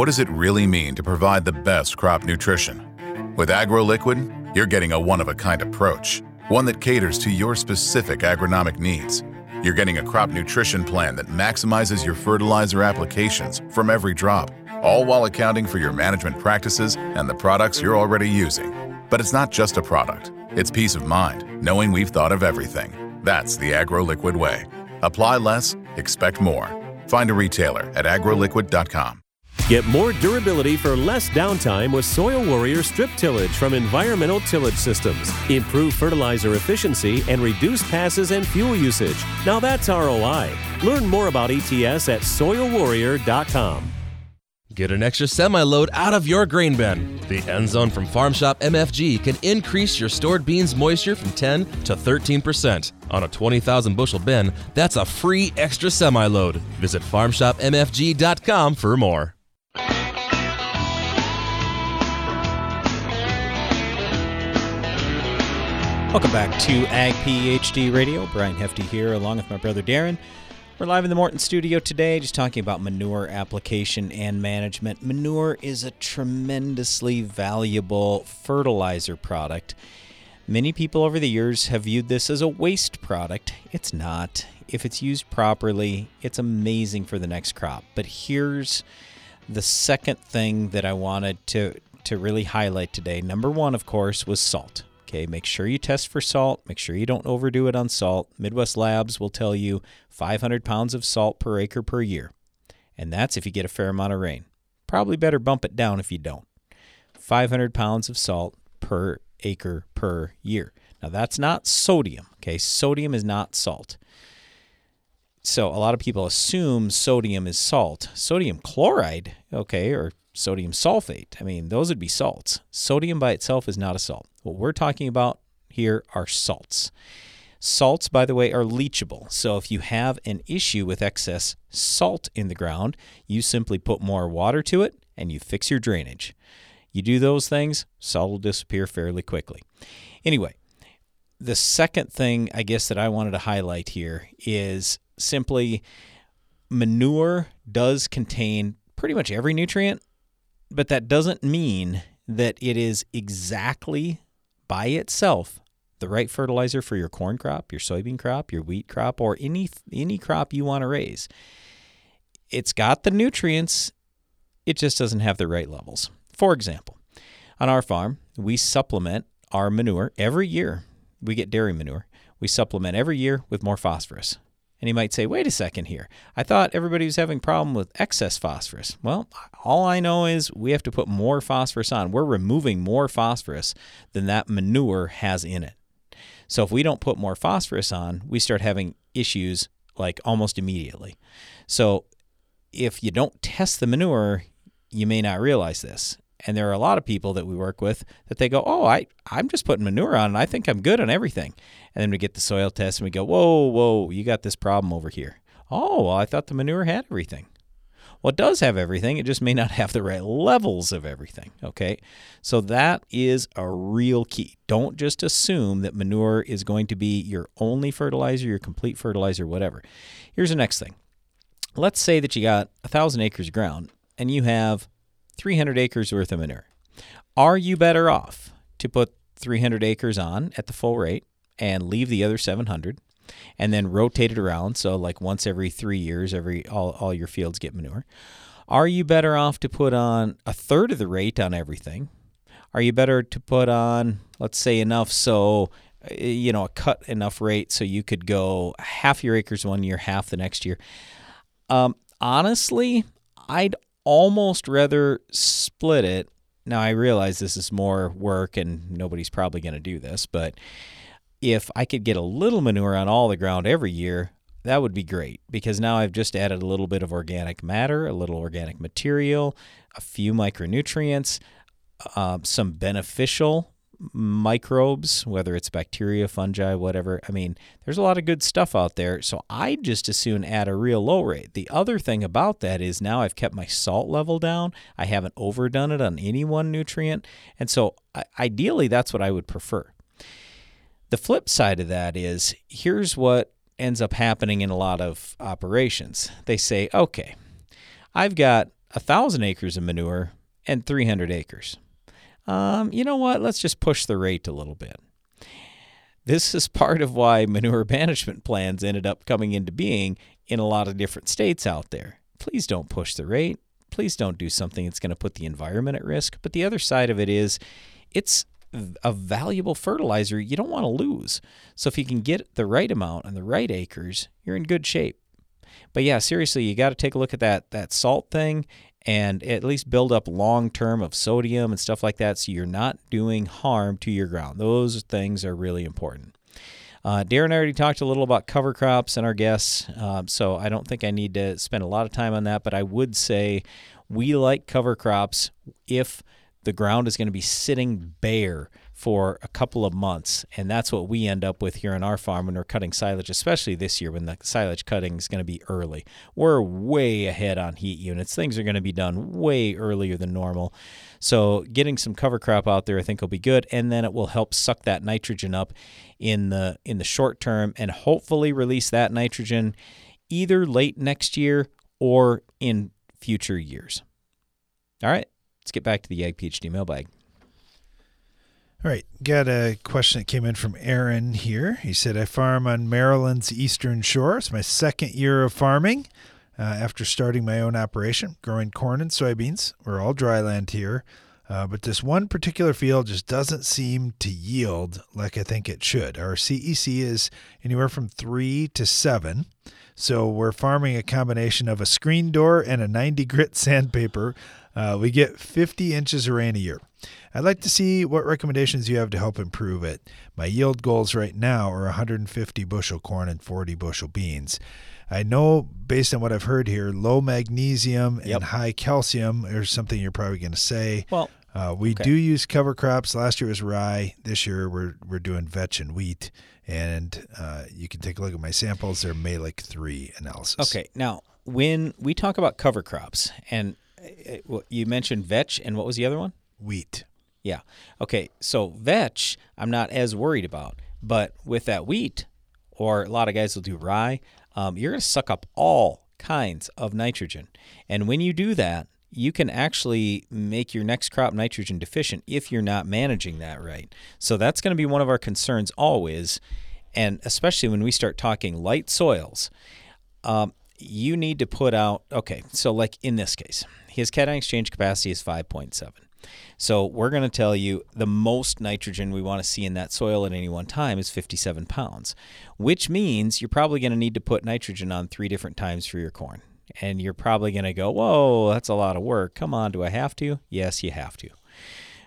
What does it really mean to provide the best crop nutrition? With AgroLiquid, you're getting a one of a kind approach, one that caters to your specific agronomic needs. You're getting a crop nutrition plan that maximizes your fertilizer applications from every drop, all while accounting for your management practices and the products you're already using. But it's not just a product, It's peace of mind, knowing we've thought of everything. That's the AgroLiquid way. Apply less, expect more. Find a retailer at agroliquid.com. Get more durability for less downtime with Soil Warrior strip tillage from Environmental Tillage Systems. Improve fertilizer efficiency and reduce passes and fuel usage. Now that's ROI. Learn more about ETS at soilwarrior.com. Get an extra semi load out of your grain bin. The End Zone from Farm Shop MFG can increase your stored beans moisture from 10 to 13%. On a 20,000 bushel bin, that's a free extra semi load. Visit farmshopmfg.com for more. Welcome back to Ag PhD Radio. Brian Hefty here, along with my brother Darren. We're live in the Morton studio today, just talking about manure application and management. Manure is a tremendously valuable fertilizer product. Many people over the years have viewed this as a waste product. It's not. If it's used properly, it's amazing for the next crop. But here's the second thing that I wanted to, to really highlight today. Number one, of course, was salt. Okay, make sure you test for salt. Make sure you don't overdo it on salt. Midwest Labs will tell you 500 pounds of salt per acre per year. And that's if you get a fair amount of rain. Probably better bump it down if you don't. 500 pounds of salt per acre per year. Now, that's not sodium. Okay, sodium is not salt. So, a lot of people assume sodium is salt. Sodium chloride, okay, or sodium sulfate. I mean, those would be salts. Sodium by itself is not a salt. What we're talking about here are salts. Salts, by the way, are leachable. So if you have an issue with excess salt in the ground, you simply put more water to it and you fix your drainage. You do those things, salt will disappear fairly quickly. Anyway, the second thing I guess that I wanted to highlight here is simply manure does contain pretty much every nutrient but that doesn't mean that it is exactly by itself the right fertilizer for your corn crop, your soybean crop, your wheat crop, or any any crop you want to raise. It's got the nutrients, it just doesn't have the right levels. For example, on our farm, we supplement our manure every year. We get dairy manure. We supplement every year with more phosphorus. And you might say, wait a second here. I thought everybody was having a problem with excess phosphorus. Well, all I know is we have to put more phosphorus on. We're removing more phosphorus than that manure has in it. So if we don't put more phosphorus on, we start having issues like almost immediately. So if you don't test the manure, you may not realize this. And there are a lot of people that we work with that they go, "Oh, I I'm just putting manure on and I think I'm good on everything." And then we get the soil test and we go, "Whoa, whoa, you got this problem over here." Oh, well, I thought the manure had everything. Well, it does have everything. It just may not have the right levels of everything. Okay. So that is a real key. Don't just assume that manure is going to be your only fertilizer, your complete fertilizer, whatever. Here's the next thing. Let's say that you got a thousand acres of ground and you have 300 acres worth of manure. Are you better off to put 300 acres on at the full rate and leave the other 700 and then rotate it around so like once every 3 years every all all your fields get manure? Are you better off to put on a third of the rate on everything? Are you better to put on let's say enough so you know a cut enough rate so you could go half your acres one year, half the next year? Um, honestly, I'd almost rather split it. Now, I realize this is more work and nobody's probably going to do this, but if I could get a little manure on all the ground every year, that would be great because now I've just added a little bit of organic matter, a little organic material, a few micronutrients, uh, some beneficial microbes, whether it's bacteria, fungi, whatever. I mean, there's a lot of good stuff out there. So I just as soon add a real low rate. The other thing about that is now I've kept my salt level down. I haven't overdone it on any one nutrient. And so ideally, that's what I would prefer. The flip side of that is here's what ends up happening in a lot of operations. They say, okay, I've got a thousand acres of manure and 300 acres um, you know what? Let's just push the rate a little bit. This is part of why manure management plans ended up coming into being in a lot of different states out there. Please don't push the rate. Please don't do something that's going to put the environment at risk. But the other side of it is it's a valuable fertilizer you don't want to lose. So if you can get the right amount and the right acres, you're in good shape. But yeah, seriously, you got to take a look at that that salt thing and at least build up long term of sodium and stuff like that so you're not doing harm to your ground. Those things are really important. Uh, Darren already talked a little about cover crops and our guests, um, so I don't think I need to spend a lot of time on that, but I would say we like cover crops if the ground is going to be sitting bare for a couple of months. And that's what we end up with here on our farm when we're cutting silage, especially this year when the silage cutting is going to be early. We're way ahead on heat units. Things are going to be done way earlier than normal. So getting some cover crop out there I think will be good and then it will help suck that nitrogen up in the in the short term and hopefully release that nitrogen either late next year or in future years. All right, let's get back to the Ag PhD mailbag. All right, got a question that came in from Aaron here. He said, I farm on Maryland's eastern shore. It's my second year of farming uh, after starting my own operation, growing corn and soybeans. We're all dry land here, uh, but this one particular field just doesn't seem to yield like I think it should. Our CEC is anywhere from three to seven. So we're farming a combination of a screen door and a 90 grit sandpaper. Uh, we get 50 inches of rain a year. I'd like to see what recommendations you have to help improve it. My yield goals right now are 150 bushel corn and 40 bushel beans. I know based on what I've heard here, low magnesium and high calcium is something you're probably going to say. Well, uh, we okay. do use cover crops. Last year was rye. This year we're we're doing vetch and wheat. And uh, you can take a look at my samples. They're Mehlich three analysis. Okay, now when we talk about cover crops, and uh, uh, you mentioned vetch, and what was the other one? Wheat. Yeah. Okay, so vetch, I'm not as worried about, but with that wheat, or a lot of guys will do rye, um, you're going to suck up all kinds of nitrogen, and when you do that, you can actually make your next crop nitrogen deficient if you're not managing that right. So that's going to be one of our concerns always, and especially when we start talking light soils. Um, you need to put out okay. So like in this case, his cation exchange capacity is 5.7. So we're going to tell you the most nitrogen we want to see in that soil at any one time is 57 pounds, which means you're probably going to need to put nitrogen on three different times for your corn. And you're probably going to go, whoa, that's a lot of work. Come on, do I have to? Yes, you have to.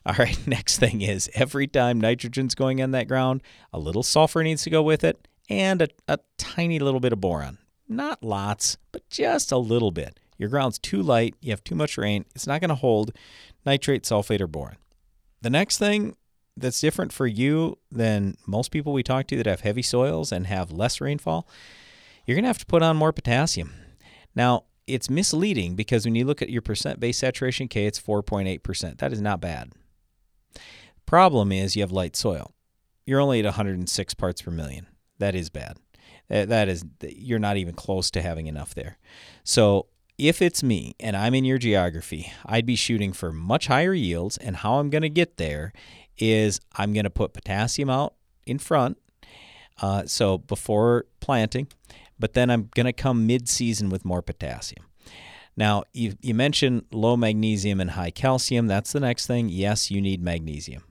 All right, next thing is every time nitrogen's going in that ground, a little sulfur needs to go with it and a, a tiny little bit of boron. Not lots, but just a little bit. Your ground's too light, you have too much rain, it's not going to hold nitrate, sulfate, or boron. The next thing that's different for you than most people we talk to that have heavy soils and have less rainfall, you're going to have to put on more potassium. Now, it's misleading because when you look at your percent base saturation K, it's 4.8%. That is not bad. Problem is you have light soil. You're only at 106 parts per million. That is bad. That is you're not even close to having enough there. So if it's me and I'm in your geography, I'd be shooting for much higher yields. And how I'm going to get there is I'm going to put potassium out in front. Uh, so before planting, but then I'm going to come mid season with more potassium. Now, you, you mentioned low magnesium and high calcium. That's the next thing. Yes, you need magnesium.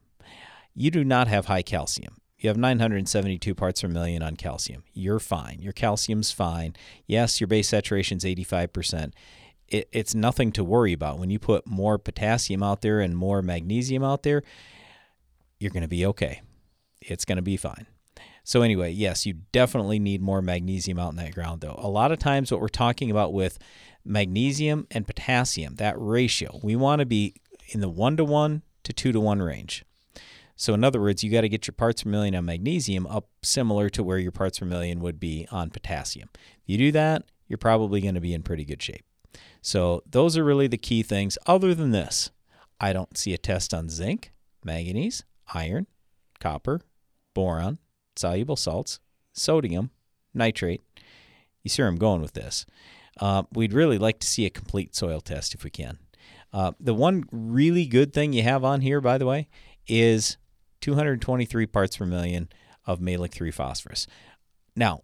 You do not have high calcium. You have 972 parts per million on calcium. You're fine. Your calcium's fine. Yes, your base saturation's 85%. It, it's nothing to worry about. When you put more potassium out there and more magnesium out there, you're going to be okay. It's going to be fine. So, anyway, yes, you definitely need more magnesium out in that ground, though. A lot of times, what we're talking about with magnesium and potassium, that ratio, we want to be in the one to one to two to one range. So, in other words, you got to get your parts per million on magnesium up similar to where your parts per million would be on potassium. If you do that, you're probably going to be in pretty good shape. So, those are really the key things. Other than this, I don't see a test on zinc, manganese, iron, copper, boron, soluble salts, sodium, nitrate. You see where I'm going with this. Uh, we'd really like to see a complete soil test if we can. Uh, the one really good thing you have on here, by the way, is 223 parts per million of Mehlich 3 phosphorus. Now,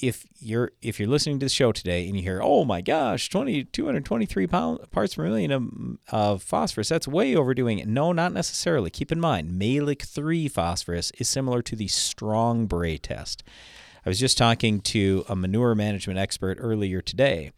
if you're if you're listening to the show today and you hear, oh my gosh, 20, 223 pound, parts per million of, of phosphorus, that's way overdoing it. No, not necessarily. Keep in mind, Mehlich 3 phosphorus is similar to the strong Bray test. I was just talking to a manure management expert earlier today,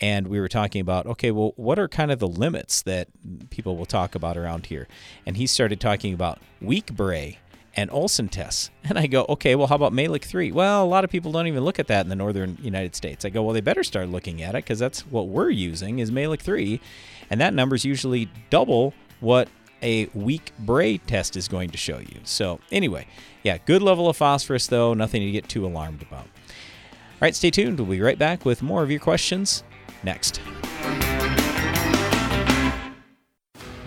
and we were talking about okay, well, what are kind of the limits that people will talk about around here? And he started talking about weak Bray and Olsen tests. And I go, okay, well, how about Mehlich 3? Well, a lot of people don't even look at that in the northern United States. I go, well, they better start looking at it because that's what we're using is Mehlich 3. And that number is usually double what a weak Bray test is going to show you. So, anyway, yeah, good level of phosphorus, though, nothing to get too alarmed about. All right, stay tuned. We'll be right back with more of your questions next.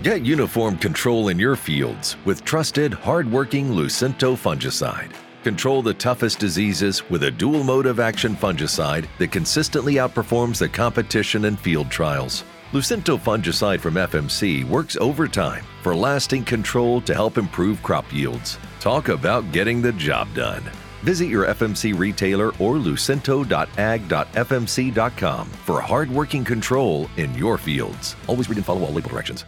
Get uniform control in your fields with trusted, hard-working Lucento fungicide. Control the toughest diseases with a dual mode of action fungicide that consistently outperforms the competition in field trials. Lucento fungicide from FMC works overtime for lasting control to help improve crop yields. Talk about getting the job done. Visit your FMC retailer or lucento.ag.fmc.com for hard-working control in your fields. Always read and follow all label directions.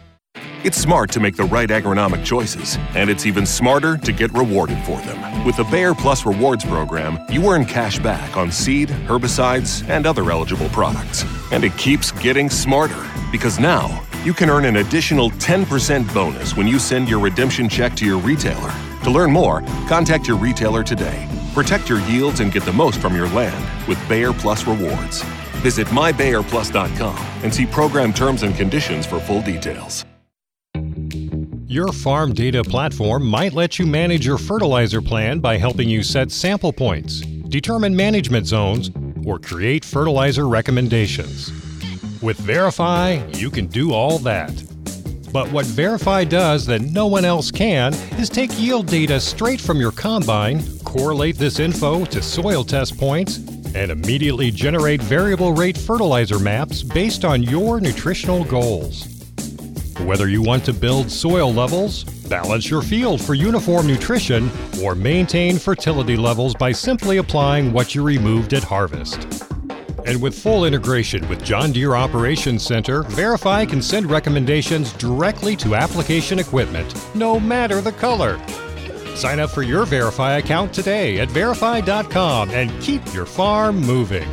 It's smart to make the right agronomic choices, and it's even smarter to get rewarded for them. With the Bayer Plus Rewards program, you earn cash back on seed, herbicides, and other eligible products. And it keeps getting smarter because now you can earn an additional 10% bonus when you send your redemption check to your retailer. To learn more, contact your retailer today. Protect your yields and get the most from your land with Bayer Plus Rewards. Visit mybayerplus.com and see program terms and conditions for full details. Your farm data platform might let you manage your fertilizer plan by helping you set sample points, determine management zones, or create fertilizer recommendations. With Verify, you can do all that. But what Verify does that no one else can is take yield data straight from your combine, correlate this info to soil test points, and immediately generate variable rate fertilizer maps based on your nutritional goals. Whether you want to build soil levels, balance your field for uniform nutrition, or maintain fertility levels by simply applying what you removed at harvest. And with full integration with John Deere Operations Center, Verify can send recommendations directly to application equipment, no matter the color. Sign up for your Verify account today at verify.com and keep your farm moving.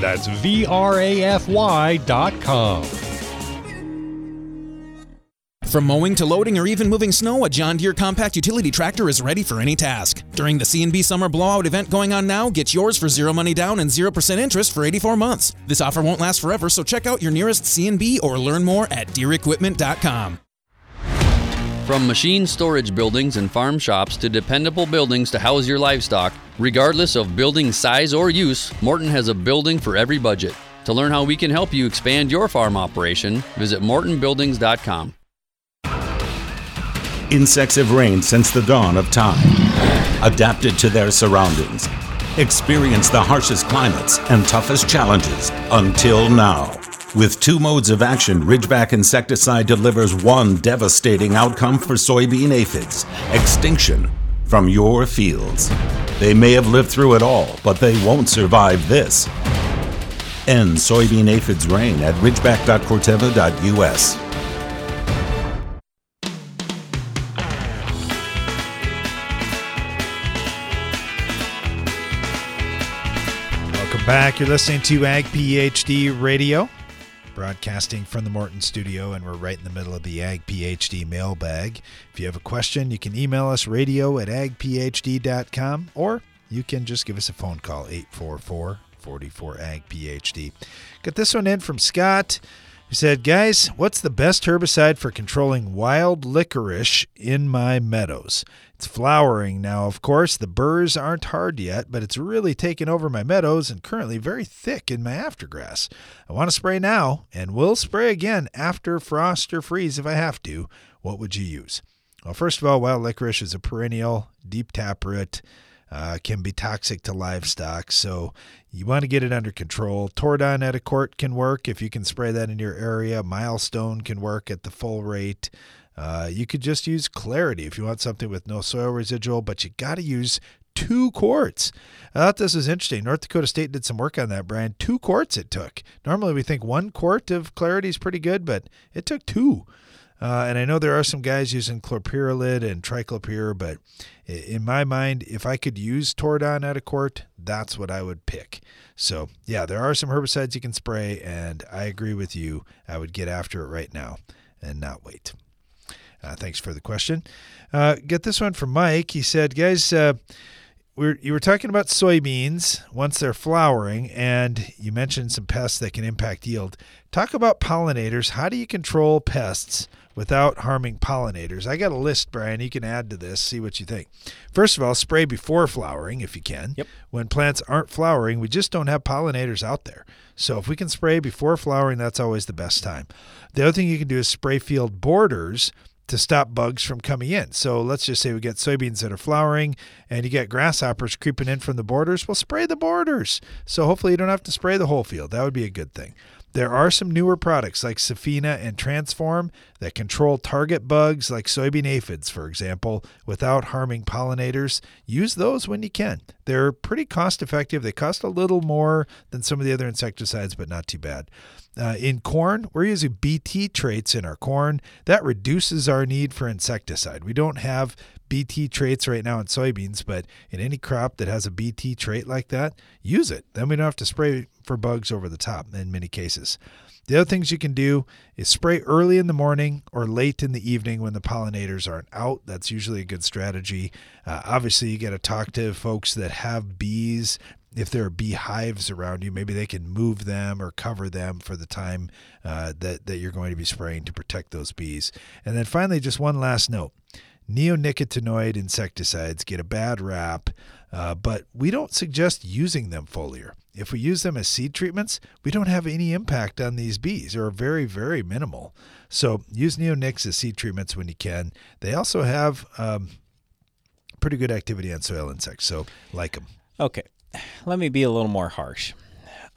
That's V R A F Y.com. From mowing to loading or even moving snow, a John Deere compact utility tractor is ready for any task. During the C&B Summer Blowout event going on now, get yours for zero money down and 0% interest for 84 months. This offer won't last forever, so check out your nearest C&B or learn more at DeereEquipment.com. From machine storage buildings and farm shops to dependable buildings to house your livestock, regardless of building size or use, Morton has a building for every budget. To learn how we can help you expand your farm operation, visit mortonbuildings.com. Insects have reigned since the dawn of time, adapted to their surroundings, experienced the harshest climates and toughest challenges until now. With two modes of action, Ridgeback insecticide delivers one devastating outcome for soybean aphids extinction from your fields. They may have lived through it all, but they won't survive this. End soybean aphids reign at ridgeback.corteva.us. Welcome back. You're listening to Ag PhD Radio, broadcasting from the Morton studio, and we're right in the middle of the Ag PhD mailbag. If you have a question, you can email us radio at agphd.com or you can just give us a phone call 844 44 Ag PhD. Got this one in from Scott. He said, Guys, what's the best herbicide for controlling wild licorice in my meadows? It's flowering now, of course. The burrs aren't hard yet, but it's really taken over my meadows and currently very thick in my aftergrass. I want to spray now and will spray again after frost or freeze if I have to. What would you use? Well, first of all, wild licorice is a perennial, deep taproot. Uh, can be toxic to livestock, so you want to get it under control. Tordon etiquette can work if you can spray that in your area. Milestone can work at the full rate. Uh, you could just use Clarity if you want something with no soil residual, but you got to use two quarts. I thought this was interesting. North Dakota State did some work on that, Brian. Two quarts it took. Normally we think one quart of clarity is pretty good, but it took two. Uh, and I know there are some guys using clopyralid and triclopyr, but in my mind, if I could use Tordon at a quart, that's what I would pick. So, yeah, there are some herbicides you can spray, and I agree with you. I would get after it right now and not wait. Uh, thanks for the question. Uh, get this one from Mike. He said, guys, uh, we're, you were talking about soybeans once they're flowering, and you mentioned some pests that can impact yield. Talk about pollinators. How do you control pests without harming pollinators? I got a list, Brian. You can add to this, see what you think. First of all, spray before flowering if you can. Yep. When plants aren't flowering, we just don't have pollinators out there. So if we can spray before flowering, that's always the best time. The other thing you can do is spray field borders to stop bugs from coming in. So let's just say we get soybeans that are flowering and you get grasshoppers creeping in from the borders. Well, spray the borders. So hopefully you don't have to spray the whole field. That would be a good thing. There are some newer products like Sefina and Transform that control target bugs like soybean aphids, for example, without harming pollinators. Use those when you can. They're pretty cost effective. They cost a little more than some of the other insecticides, but not too bad. Uh, in corn, we're using BT traits in our corn. That reduces our need for insecticide. We don't have BT traits right now in soybeans, but in any crop that has a BT trait like that, use it. Then we don't have to spray for bugs over the top in many cases. The other things you can do is spray early in the morning or late in the evening when the pollinators aren't out. That's usually a good strategy. Uh, obviously, you got to talk to folks that have bees if there are beehives around you, maybe they can move them or cover them for the time uh, that, that you're going to be spraying to protect those bees. And then finally, just one last note neonicotinoid insecticides get a bad rap, uh, but we don't suggest using them foliar. If we use them as seed treatments, we don't have any impact on these bees or very, very minimal. So use neonics as seed treatments when you can. They also have um, pretty good activity on soil insects, so like them. Okay let me be a little more harsh.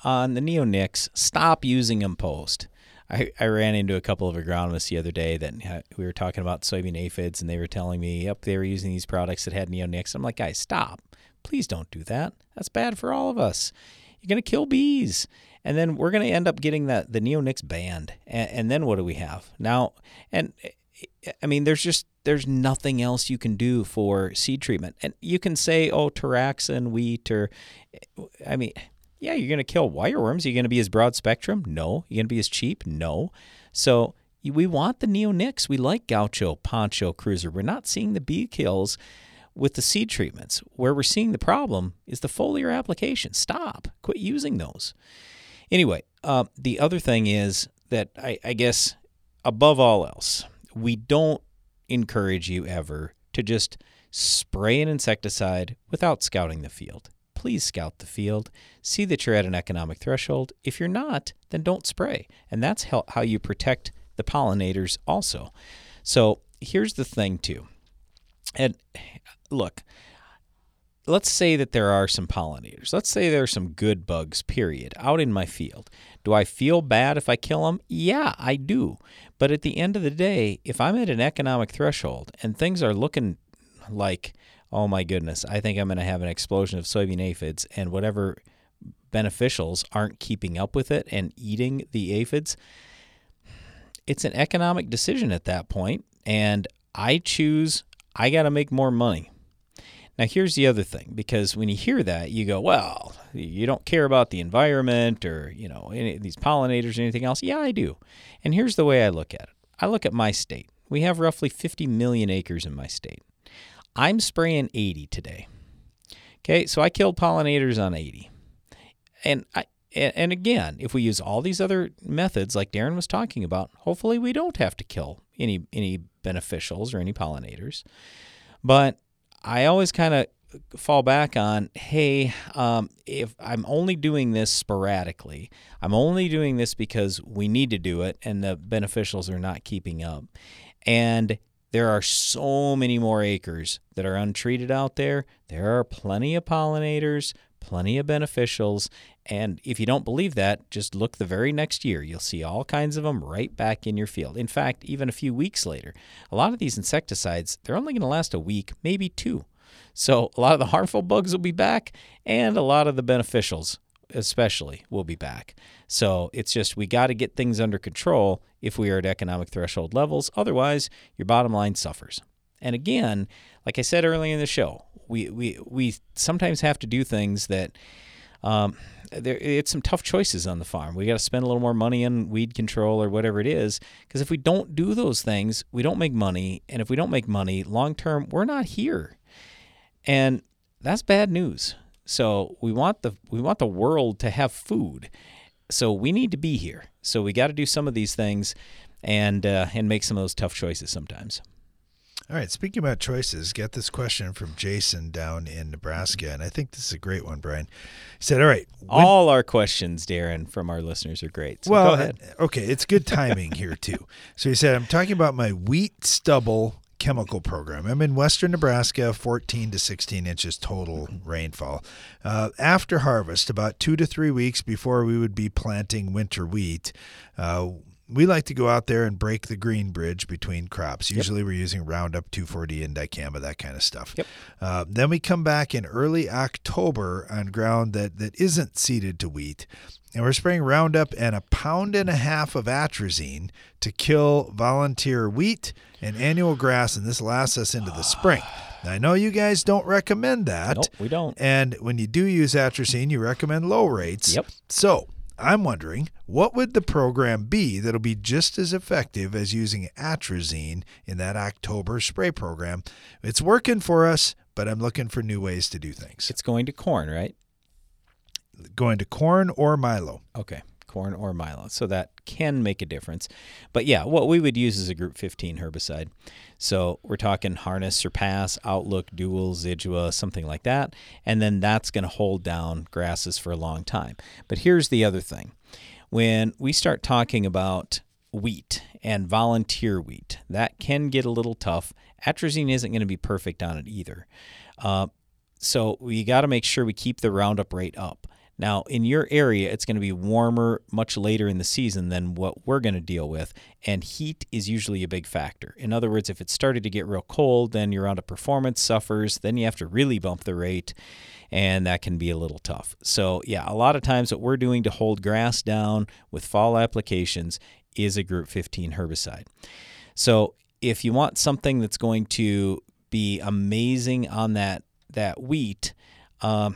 On the neonics, stop using them post. I, I ran into a couple of agronomists the other day that uh, we were talking about soybean aphids, and they were telling me, yep, they were using these products that had neonics. I'm like, guys, stop. Please don't do that. That's bad for all of us. You're going to kill bees. And then we're going to end up getting that the neonics banned. And, and then what do we have? Now, and I mean, there's just there's nothing else you can do for seed treatment. And you can say, oh, Taraxin, wheat, or I mean, yeah, you're going to kill wireworms. Are you going to be as broad spectrum? No. You're going to be as cheap? No. So we want the neonics. We like Gaucho, Poncho, Cruiser. We're not seeing the bee kills with the seed treatments. Where we're seeing the problem is the foliar application. Stop. Quit using those. Anyway, uh, the other thing is that I, I guess above all else, we don't encourage you ever to just spray an insecticide without scouting the field. Please scout the field. See that you're at an economic threshold. If you're not, then don't spray. And that's how, how you protect the pollinators also. So here's the thing, too. And look, let's say that there are some pollinators. Let's say there are some good bugs, period, out in my field. Do I feel bad if I kill them? Yeah, I do. But at the end of the day, if I'm at an economic threshold and things are looking like, oh my goodness, I think I'm going to have an explosion of soybean aphids and whatever beneficials aren't keeping up with it and eating the aphids, it's an economic decision at that point, and I choose I got to make more money. Now, here's the other thing because when you hear that, you go, well, you don't care about the environment or, you know, any, these pollinators or anything else. Yeah, I do. And here's the way I look at it I look at my state. We have roughly 50 million acres in my state. I'm spraying 80 today. Okay, so I killed pollinators on 80. And I, and again, if we use all these other methods like Darren was talking about, hopefully we don't have to kill any any beneficials or any pollinators. But I always kind of fall back on hey um, if i'm only doing this sporadically i'm only doing this because we need to do it and the beneficials are not keeping up. And there are so many more acres that are untreated out there. There are plenty of pollinators plenty of beneficials and if you don't believe that just look the very next year you'll see all kinds of them right back in your field in fact even a few weeks later a lot of these insecticides they're only going to last a week maybe two So a lot of the harmful bugs will be back, and a lot of the beneficials, especially, will be back. So it's just we got to get things under control if we are at economic threshold levels. Otherwise, your bottom line suffers. And again, like I said earlier in the show, we we we sometimes have to do things that. Um, there, it's some tough choices on the farm. We got to spend a little more money on weed control or whatever it is, because if we don't do those things, we don't make money, and if we don't make money long term, we're not here, and that's bad news. So we want the we want the world to have food, so we need to be here. So we got to do some of these things, and uh, and make some of those tough choices sometimes. All right, speaking about choices, get this question from Jason down in Nebraska, and I think this is a great one, Brian. He said, "All right, when- all our questions, Darren, from our listeners are great. So well, go ahead. okay, it's good timing here too." So he said, "I'm talking about my wheat stubble chemical program. I'm in western Nebraska, 14 to 16 inches total rainfall. Uh, after harvest, about two to three weeks before we would be planting winter wheat." Uh, we like to go out there and break the green bridge between crops. Usually, yep. we're using Roundup 2,4-D and dicamba, that kind of stuff. Yep. Uh, then we come back in early October on ground that, that isn't seeded to wheat, and we're spraying Roundup and a pound and a half of atrazine to kill volunteer wheat and annual grass, and this lasts us into the spring. Now, I know you guys don't recommend that. Nope, we don't. And when you do use atrazine, you recommend low rates. Yep. So I'm wondering what would the program be that'll be just as effective as using atrazine in that October spray program? It's working for us, but I'm looking for new ways to do things. It's going to corn, right? Going to corn or milo. Okay corn or milo. So that can make a difference. But yeah, what we would use is a group 15 herbicide. So we're talking harness, surpass, outlook, dual, zidua, something like that. And then that's going to hold down grasses for a long time. But here's the other thing. When we start talking about wheat and volunteer wheat, that can get a little tough. Atrazine isn't going to be perfect on it either. Uh, so we got to make sure we keep the Roundup rate up. Now, in your area, it's going to be warmer much later in the season than what we're going to deal with, and heat is usually a big factor. In other words, if it started to get real cold, then your Roundup performance suffers, then you have to really bump the rate, and that can be a little tough. So, yeah, a lot of times what we're doing to hold grass down with fall applications is a Group 15 herbicide. So, if you want something that's going to be amazing on that that wheat, um,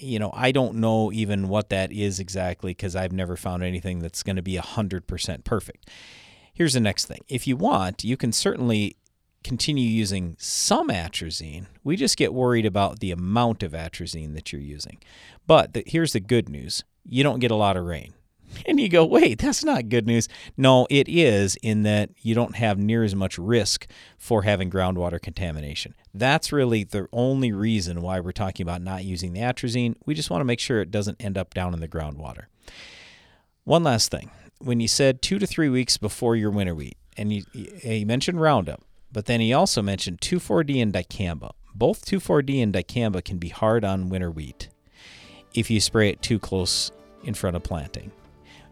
you know, I don't know even what that is exactly because I've never found anything that's going to be 100% perfect. Here's the next thing. If you want, you can certainly continue using some atrazine. We just get worried about the amount of atrazine that you're using. But the, here's the good news you don't get a lot of rain. And you go, wait, that's not good news. No, it is in that you don't have near as much risk for having groundwater contamination. That's really the only reason why we're talking about not using the atrazine. We just want to make sure it doesn't end up down in the groundwater. One last thing. When you said two to three weeks before your winter wheat, and you, you mentioned Roundup, but then he also mentioned 2,4-D and dicamba. Both 2,4-D and dicamba can be hard on winter wheat if you spray it too close in front of planting.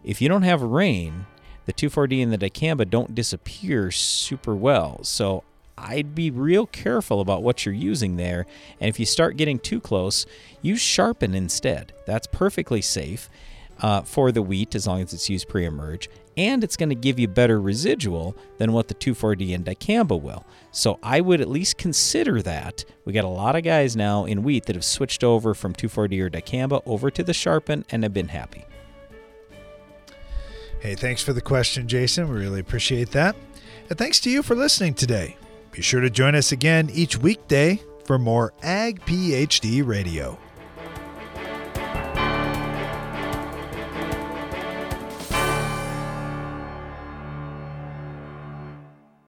If you don't have rain, the 2,4-D and the dicamba don't disappear super well. So I'd be real careful about what you're using there. And if you start getting too close, use Sharpen instead. That's perfectly safe uh, for the wheat as long as it's used pre emerge. And it's going to give you better residual than what the 2,4-D and dicamba will. So I would at least consider that. We got a lot of guys now in wheat that have switched over from 2,4-D or dicamba over to the Sharpen and have been happy. Hey, thanks for the question, Jason. We really appreciate that. And thanks to you for listening today. Be sure to join us again each weekday for more Ag PhD Radio.